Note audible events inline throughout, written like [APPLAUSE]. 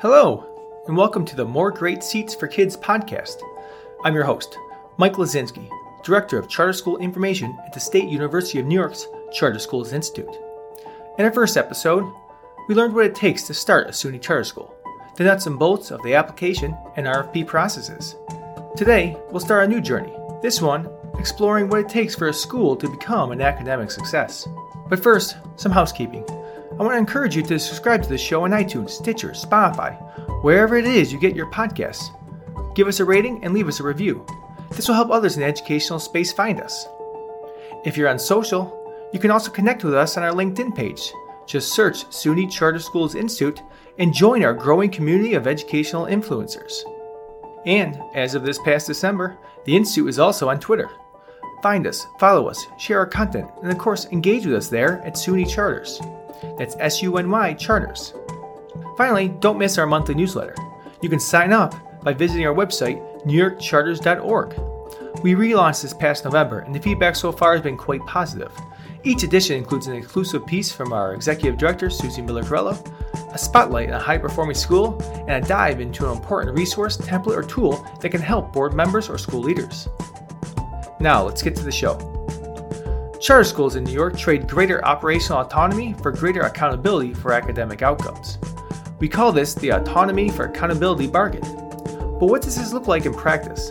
Hello, and welcome to the More Great Seats for Kids podcast. I'm your host, Mike Lazinski, Director of Charter School Information at the State University of New York's Charter Schools Institute. In our first episode, we learned what it takes to start a SUNY charter school, the nuts and bolts of the application and RFP processes. Today, we'll start a new journey, this one exploring what it takes for a school to become an academic success. But first, some housekeeping. I want to encourage you to subscribe to the show on iTunes, Stitcher, Spotify, wherever it is you get your podcasts. Give us a rating and leave us a review. This will help others in the educational space find us. If you're on social, you can also connect with us on our LinkedIn page. Just search SUNY Charter Schools Institute and join our growing community of educational influencers. And as of this past December, the Institute is also on Twitter. Find us, follow us, share our content, and of course, engage with us there at SUNY Charters. That's S U N Y Charters. Finally, don't miss our monthly newsletter. You can sign up by visiting our website, newyorkcharters.org. We relaunched this past November, and the feedback so far has been quite positive. Each edition includes an exclusive piece from our executive director, Susie Miller Carello, a spotlight on a high performing school, and a dive into an important resource, template, or tool that can help board members or school leaders. Now, let's get to the show. Charter schools in New York trade greater operational autonomy for greater accountability for academic outcomes. We call this the autonomy for accountability bargain. But what does this look like in practice?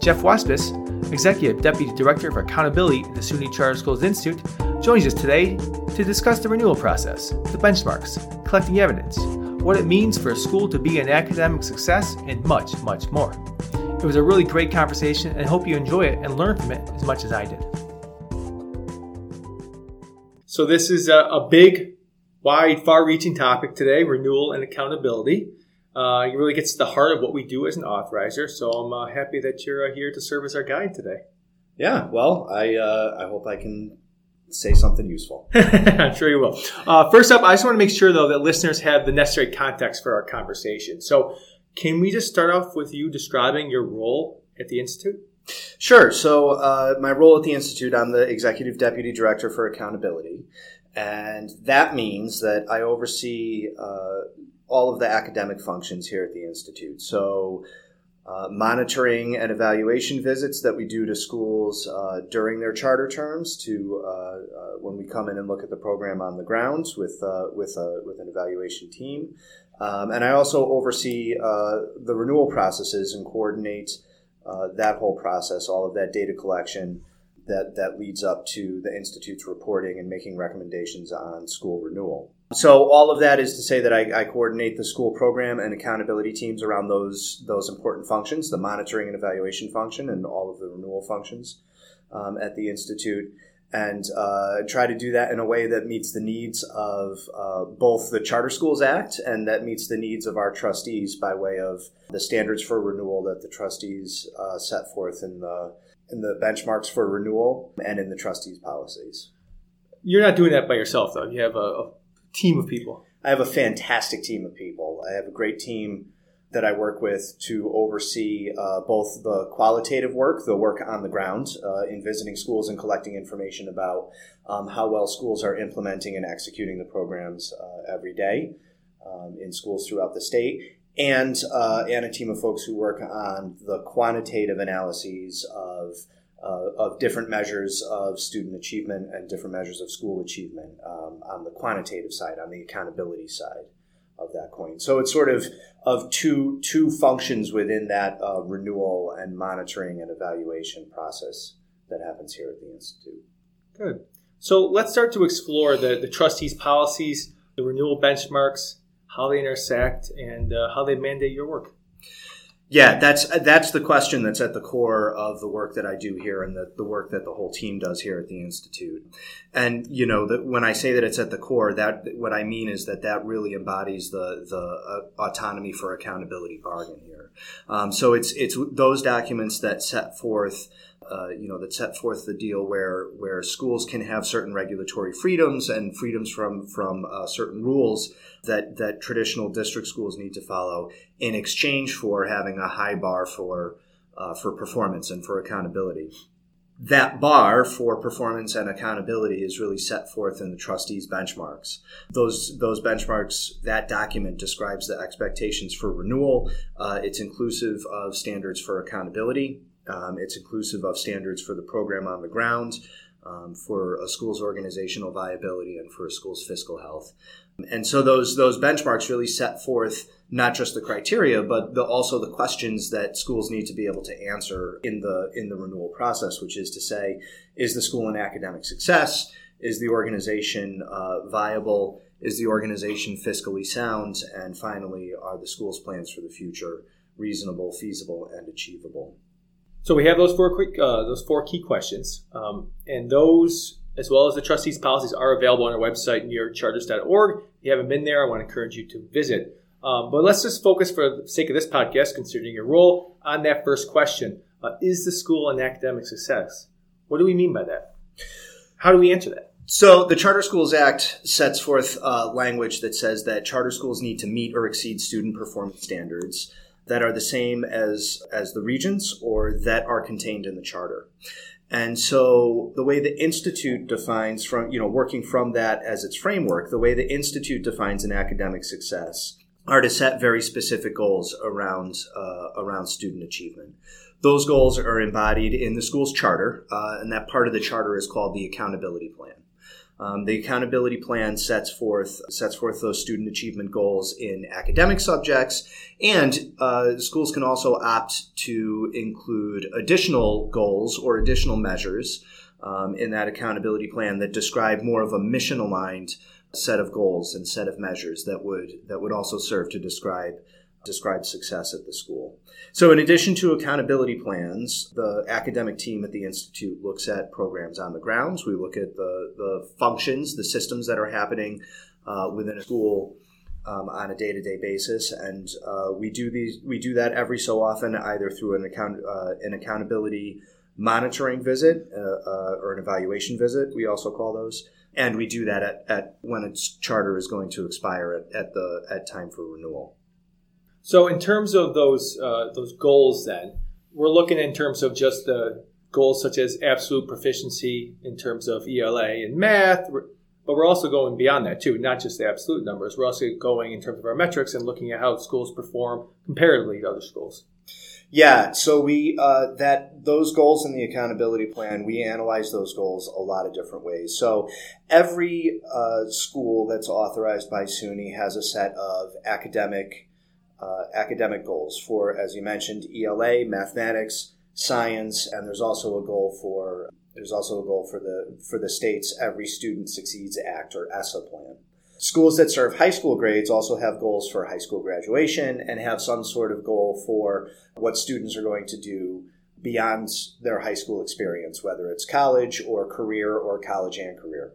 Jeff Wasbes, Executive Deputy Director for Accountability at the SUNY Charter Schools Institute, joins us today to discuss the renewal process, the benchmarks, collecting evidence, what it means for a school to be an academic success, and much, much more. It was a really great conversation, and I hope you enjoy it and learn from it as much as I did. So, this is a, a big, wide, far reaching topic today renewal and accountability. Uh, it really gets to the heart of what we do as an authorizer. So, I'm uh, happy that you're uh, here to serve as our guide today. Yeah, well, I uh, I hope I can say something useful. [LAUGHS] I'm sure you will. Uh, first up, I just want to make sure, though, that listeners have the necessary context for our conversation. So, can we just start off with you describing your role at the Institute? Sure. So, uh, my role at the Institute, I'm the Executive Deputy Director for Accountability. And that means that I oversee uh, all of the academic functions here at the Institute. So, uh, monitoring and evaluation visits that we do to schools uh, during their charter terms to uh, uh when we come in and look at the program on the grounds with uh, with a, with an evaluation team. Um, and I also oversee uh, the renewal processes and coordinate that whole process all of that data collection that that leads up to the institute's reporting and making recommendations on school renewal so all of that is to say that I, I, coordinate the school program and accountability teams around those those important functions, the monitoring and evaluation function, and all of the renewal functions um, at the institute, and uh, try to do that in a way that meets the needs of uh, both the Charter Schools Act and that meets the needs of our trustees by way of the standards for renewal that the trustees uh, set forth in the in the benchmarks for renewal and in the trustees policies. You're not doing that by yourself, though. You have a, a team of people? I have a fantastic team of people. I have a great team that I work with to oversee uh, both the qualitative work, the work on the ground uh, in visiting schools and collecting information about um, how well schools are implementing and executing the programs uh, every day um, in schools throughout the state, and uh, and a team of folks who work on the quantitative analyses of uh, of different measures of student achievement and different measures of school achievement um, on the quantitative side, on the accountability side of that coin. So it's sort of of two two functions within that uh, renewal and monitoring and evaluation process that happens here at the institute. Good. So let's start to explore the, the trustees' policies, the renewal benchmarks, how they intersect, and uh, how they mandate your work. Yeah, that's that's the question that's at the core of the work that I do here and the, the work that the whole team does here at the institute. And you know, that when I say that it's at the core, that what I mean is that that really embodies the the uh, autonomy for accountability bargain here. Um, so it's it's those documents that set forth uh, you know, that set forth the deal where where schools can have certain regulatory freedoms and freedoms from from uh, certain rules that that traditional district schools need to follow in exchange for having a high bar for uh, for performance and for accountability. that bar for performance and accountability is really set forth in the trustees benchmarks. Those those benchmarks that document describes the expectations for renewal. Uh, it's inclusive of standards for accountability um, it's inclusive of standards for the program on the ground um, for a school's organizational viability and for a school's fiscal health and so those those benchmarks really set forth not just the criteria, but the, also the questions that schools need to be able to answer in the in the renewal process, which is to say, is the school an academic success? Is the organization uh, viable? Is the organization fiscally sound? And finally, are the school's plans for the future reasonable, feasible, and achievable? So we have those four quick, uh, those four key questions, um, and those as well as the trustees' policies are available on our website, newyorkcharters.org. If you haven't been there, I want to encourage you to visit. Um, but let's just focus for the sake of this podcast, considering your role, on that first question. Uh, is the school an academic success? What do we mean by that? How do we answer that? So, the Charter Schools Act sets forth uh, language that says that charter schools need to meet or exceed student performance standards that are the same as, as the regents or that are contained in the charter. And so the way the Institute defines from, you know, working from that as its framework, the way the Institute defines an academic success are to set very specific goals around uh, around student achievement. Those goals are embodied in the school's charter, uh, and that part of the charter is called the accountability plan. Um, the accountability plan sets forth sets forth those student achievement goals in academic subjects, and uh, schools can also opt to include additional goals or additional measures um, in that accountability plan that describe more of a mission aligned set of goals and set of measures that would that would also serve to describe describe success at the school. So in addition to accountability plans, the academic team at the institute looks at programs on the grounds. We look at the the functions, the systems that are happening uh, within a school. Um, on a day-to-day basis, and uh, we do these. We do that every so often, either through an account uh, an accountability monitoring visit uh, uh, or an evaluation visit. We also call those, and we do that at, at when its charter is going to expire at, at the at time for renewal. So, in terms of those uh, those goals, then we're looking in terms of just the goals such as absolute proficiency in terms of ELA and math, but we're also going beyond that too, not just the absolute numbers. We're also going in terms of our metrics and looking at how schools perform comparatively to other schools. Yeah, so we uh, that those goals in the accountability plan, we analyze those goals a lot of different ways. So every uh, school that's authorized by SUNY has a set of academic uh, academic goals for, as you mentioned, ELA, mathematics, science, and there's also a goal for there's also a goal for the for the state's Every Student Succeeds Act or ESSA plan. Schools that serve high school grades also have goals for high school graduation and have some sort of goal for what students are going to do beyond their high school experience, whether it's college or career or college and career.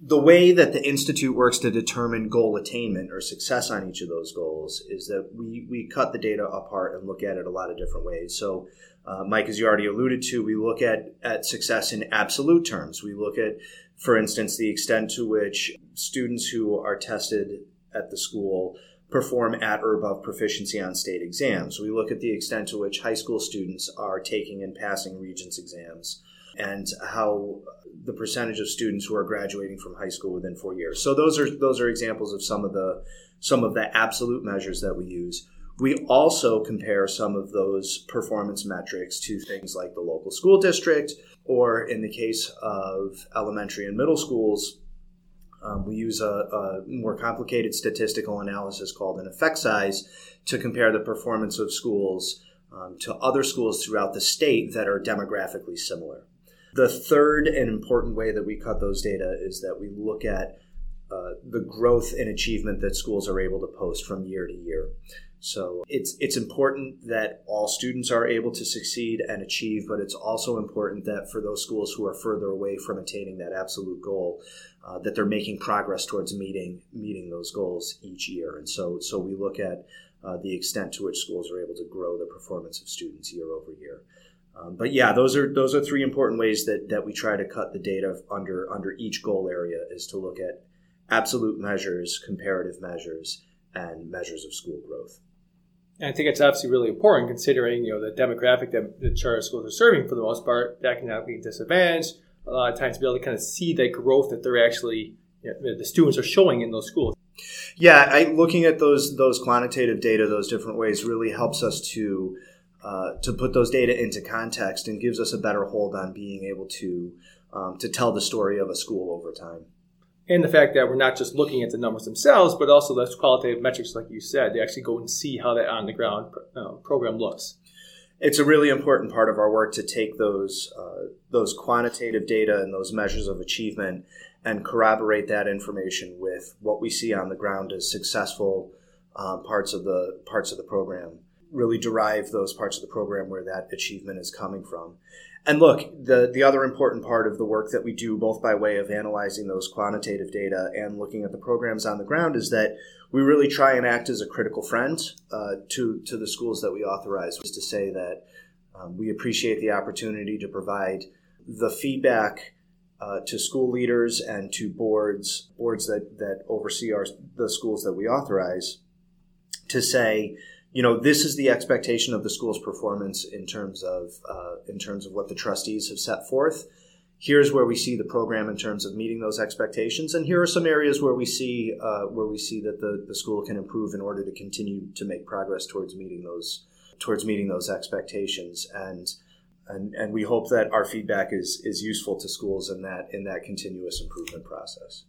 The way that the Institute works to determine goal attainment or success on each of those goals is that we, we cut the data apart and look at it a lot of different ways. So, uh, Mike, as you already alluded to, we look at, at success in absolute terms. We look at for instance, the extent to which students who are tested at the school perform at or above proficiency on state exams. We look at the extent to which high school students are taking and passing Regents exams and how the percentage of students who are graduating from high school within four years. So those are those are examples of some of the some of the absolute measures that we use. We also compare some of those performance metrics to things like the local school district, or in the case of elementary and middle schools, um, we use a, a, more complicated statistical analysis called an effect size to compare the performance of schools um, to other schools throughout the state that are demographically similar. The third and important way that we cut those data is that we look at uh, the growth and achievement that schools are able to post from year to year. So it's it's important that all students are able to succeed and achieve, but it's also important that for those schools who are further away from attaining that absolute goal, uh, that they're making progress towards meeting meeting those goals each year. And so so we look at uh, the extent to which schools are able to grow the performance of students year over year. Um, but yeah, those are those are three important ways that that we try to cut the data under under each goal area is to look at absolute measures, comparative measures, and measures of school growth. And I think it's obviously really important considering you know the demographic that the charter schools are serving for the most part, economically disadvantaged. A lot of times, to be able to kind of see that growth that they're actually you know, the students are showing in those schools. Yeah, I, looking at those those quantitative data, those different ways, really helps us to uh, to put those data into context and gives us a better hold on being able to um, to tell the story of a school over time and the fact that we're not just looking at the numbers themselves, but also those qualitative metrics, like you said, to actually go and see how that on the ground uh, program looks. It's a really important part of our work to take those uh, those quantitative data and those measures of achievement and corroborate that information with what we see on the ground as successful uh, parts of the parts of the program. Really derive those parts of the program where that achievement is coming from. And look, the, the other important part of the work that we do, both by way of analyzing those quantitative data and looking at the programs on the ground, is that we really try and act as a critical friend uh, to, to the schools that we authorize, is to say that um, we appreciate the opportunity to provide the feedback uh, to school leaders and to boards, boards that, that oversee our, the schools that we authorize, to say, you know, this is the expectation of the school's performance in terms of uh, in terms of what the trustees have set forth. Here's where we see the program in terms of meeting those expectations, and here are some areas where we see uh, where we see that the, the school can improve in order to continue to make progress towards meeting those towards meeting those expectations. And and, and we hope that our feedback is is useful to schools in that in that continuous improvement process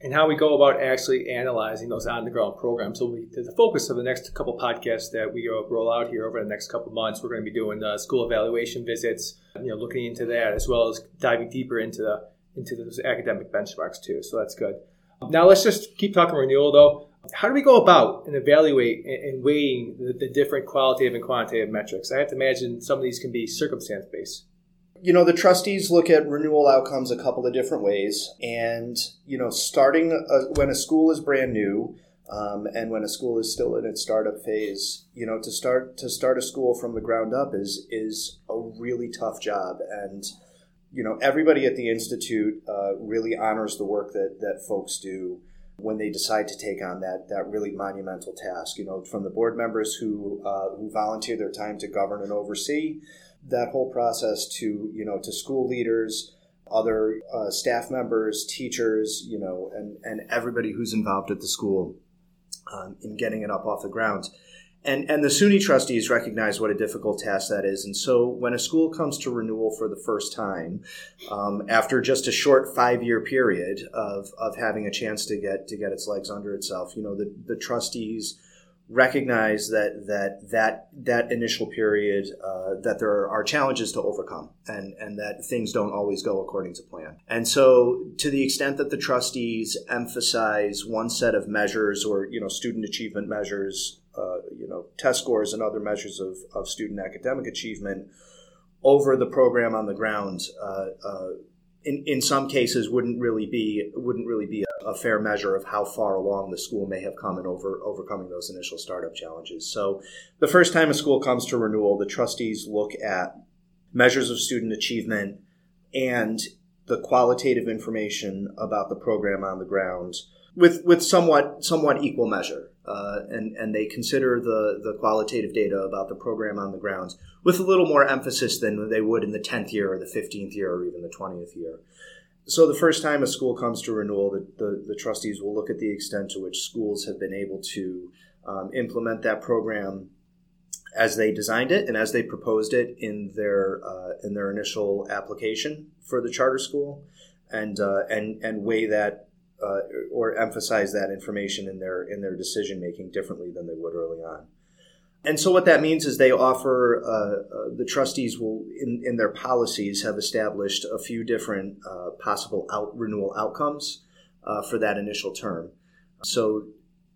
and how we go about actually analyzing those on the ground programs. So we, the focus of the next couple podcasts that we roll out here over the next couple months, we're going to be doing uh, school evaluation visits, you know, looking into that as well as diving deeper into the into those academic benchmarks too. So that's good. Now let's just keep talking renewal though. How do we go about and evaluate and weighing the different qualitative and quantitative metrics? I have to imagine some of these can be circumstance based you know the trustees look at renewal outcomes a couple of different ways. And you know starting a, when a school is brand new um, and when a school is still in its startup phase you know to start to start a school from the ground up is is a really tough job. And you know everybody at the institute uh, really honors the work that that folks do when they decide to take on that that really monumental task. You know from the board members who uh, who volunteer their time to govern and oversee that whole process to you know to school leaders other uh, staff members teachers you know and and everybody who's involved at the school um, in getting it up off the ground. And and the SUNY trustees recognize what a difficult task that is. And so when a school comes to renewal for the first time um, after just a short five year period of of having a chance to get to get its legs under itself you know the the trustees recognize that that that that initial period uh, that there are challenges to overcome and and that things don't always go according to plan. And so to the extent that the trustees emphasize one set of measures or you know student achievement measures uh, you know test scores and other measures of, of student academic achievement over the program on the ground uh, uh in, in some cases wouldn't really be wouldn't really be a, fair measure of how far along the school may have come in over overcoming those initial startup challenges. So the first time a school comes to renewal, the trustees look at measures of student achievement and the qualitative information about the program on the ground with with somewhat somewhat equal measure, uh, and and they consider the the qualitative data about the program on the grounds with a little more emphasis than they would in the tenth year or the fifteenth year or even the twentieth year. So the first time a school comes to renewal, the, the, the, trustees will look at the extent to which schools have been able to um, implement that program as they designed it and as they proposed it in their uh, in their initial application for the charter school, and uh, and and weigh that uh, or emphasize that information in their in their decision making differently than they would early on. And so what that means is they offer uh, uh, the trustees will in, in their policies have established a few different uh, possible out renewal outcomes uh, for that initial term. So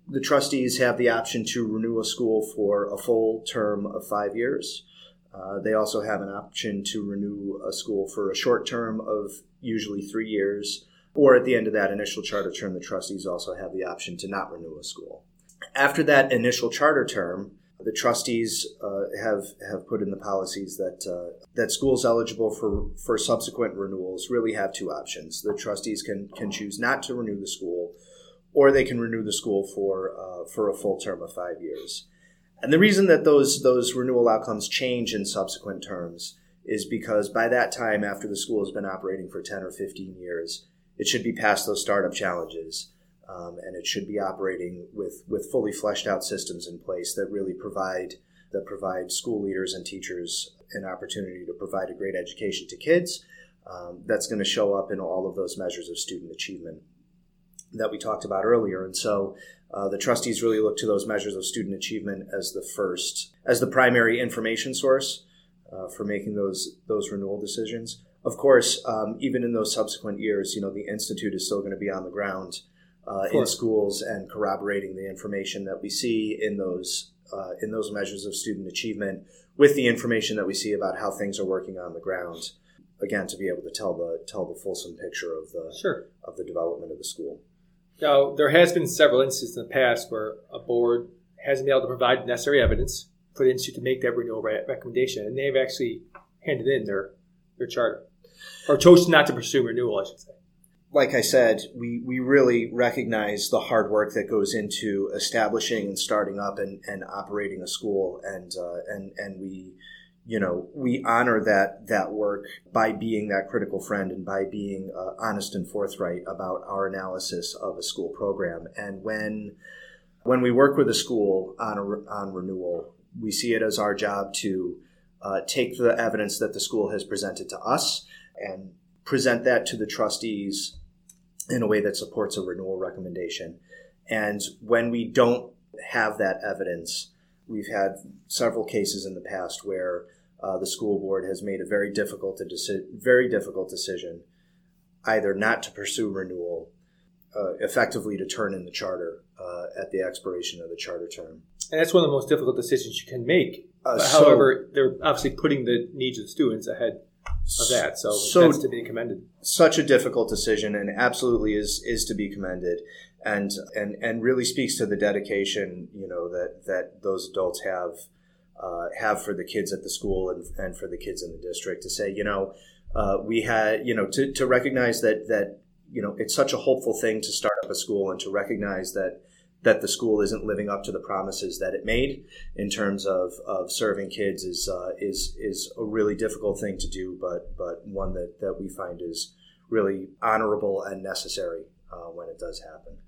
the trustees have the option to renew a school for a full term of five years. Uh, they also have an option to renew a school for a short term of usually three years or at the end of that initial charter term, the trustees also have the option to not renew a school. After that initial charter term, the trustees uh, have have put in the policies that uh, that schools eligible for for subsequent renewals really have two options. The trustees can can choose not to renew the school, or they can renew the school for uh, for a full term of five years. And the reason that those those renewal outcomes change in subsequent terms is because by that time, after the school has been operating for 10 or 15 years, it should be past those startup challenges. Um, and it should be operating with, with fully fleshed out systems in place that really provide that provide school leaders and teachers an opportunity to provide a great education to kids. Um, that's going to show up in all of those measures of student achievement that we talked about earlier. And so uh, the trustees really look to those measures of student achievement as the first, as the primary information source uh, for making those those renewal decisions. Of course, um, even in those subsequent years, you know, the institute is still going to be on the ground uh, in schools and corroborating the information that we see in those uh, in those measures of student achievement with the information that we see about how things are working on the ground. Again, to be able to tell the tell the fulsome picture of the sure. of the development of the school. Now, there has been several instances in the past where a board hasn't been able to provide necessary evidence for the institute to make that renewal recommendation, and they've actually handed in their their charter or chose not to pursue renewal, I should say. Like I said, we, we really recognize the hard work that goes into establishing and starting up and, and operating a school, and uh, and and we you know we honor that that work by being that critical friend and by being uh, honest and forthright about our analysis of a school program. And when when we work with a school on a, on renewal we see it as our job to uh, take the evidence that the school has presented to us and present that to the trustees in a way that supports a renewal recommendation and when we don't have that evidence We've had several cases in the past where uh, the school board has made a very difficult, deci- very difficult decision, either not to pursue renewal, uh, effectively to turn in the charter uh, at the expiration of the charter term. And that's one of the most difficult decisions you can make. Uh, so, however, they're obviously putting the needs of the students ahead of that. So, so that's to be commended. Such a difficult decision, and absolutely is is to be commended and and and really speaks to the dedication you know that that those adults have uh, have for the kids at the school and, and for the kids in the district to say you know uh, we had you know to, to recognize that that you know it's such a hopeful thing to start up a school and to recognize that that the school isn't living up to the promises that it made in terms of, of serving kids is uh, is is a really difficult thing to do, but but one that, that we find is really honorable and necessary uh, when it does happen.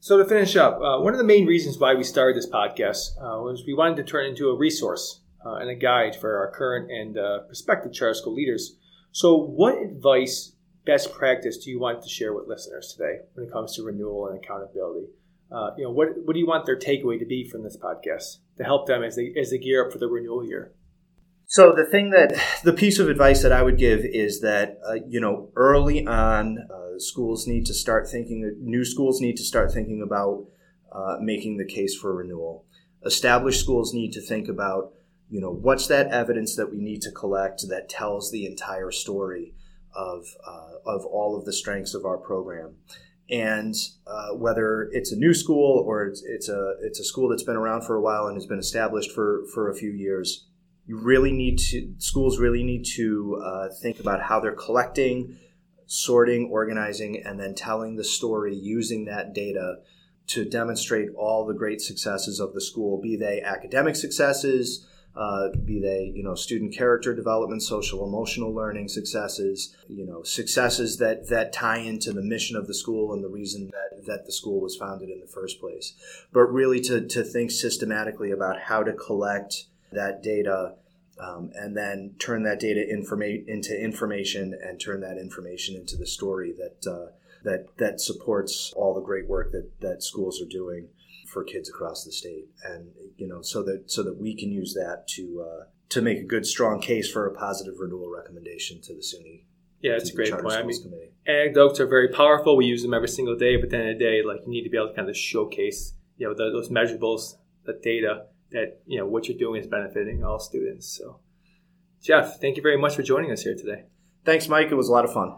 So to finish up, uh, one of the main reasons why we started this podcast uh, was we wanted to turn it into a resource uh, and a guide for our current and uh, prospective charter school leaders. So, what advice, best practice, do you want to share with listeners today when it comes to renewal and accountability? Uh, you know, what what do you want their takeaway to be from this podcast to help them as they as they gear up for the renewal year? So the thing that the piece of advice that I would give is that uh, you know early on uh, schools need to start thinking new schools need to start thinking about uh, making the case for renewal. Established schools need to think about you know what's that evidence that we need to collect that tells the entire story of uh, of all of the strengths of our program. And uh, whether it's a new school or it's, it's a it's a school that's been around for a while and has been established for for a few years, you really need to schools really need to uh, think about how they're collecting sorting organizing and then telling the story using that data to demonstrate all the great successes of the school be they academic successes uh, be they you know student character development social emotional learning successes you know successes that that tie into the mission of the school and the reason that that the school was founded in the first place. But really to to think systematically about how to collect that data um, and then turn that data informa- into information and turn that information into the story that uh, that that supports all the great work that that schools are doing for kids across the state and you know so that so that we can use that to uh, to make a good strong case for a positive renewal recommendation to the SUNY yeah, it's a great point. I mean, committee. anecdotes are very powerful. We use them every single day, but then in a day, like you need to be able to kind of showcase, you know, the, those measurables, the data, that you know what you're doing is benefiting all students. So, Jeff, thank you very much for joining us here today. Thanks, Mike. It was a lot of fun.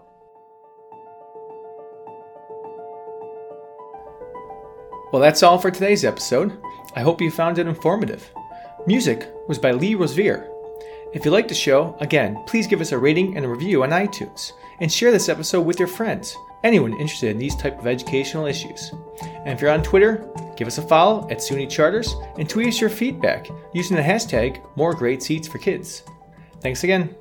Well, that's all for today's episode. I hope you found it informative. Music was by Lee Rosevere. If you like the show, again, please give us a rating and a review on iTunes and share this episode with your friends. anyone interested in these type of educational issues. And if you're on Twitter, give us a follow at SUNY Charters and tweet us your feedback using the hashtag More Great Seats for Kids. Thanks again.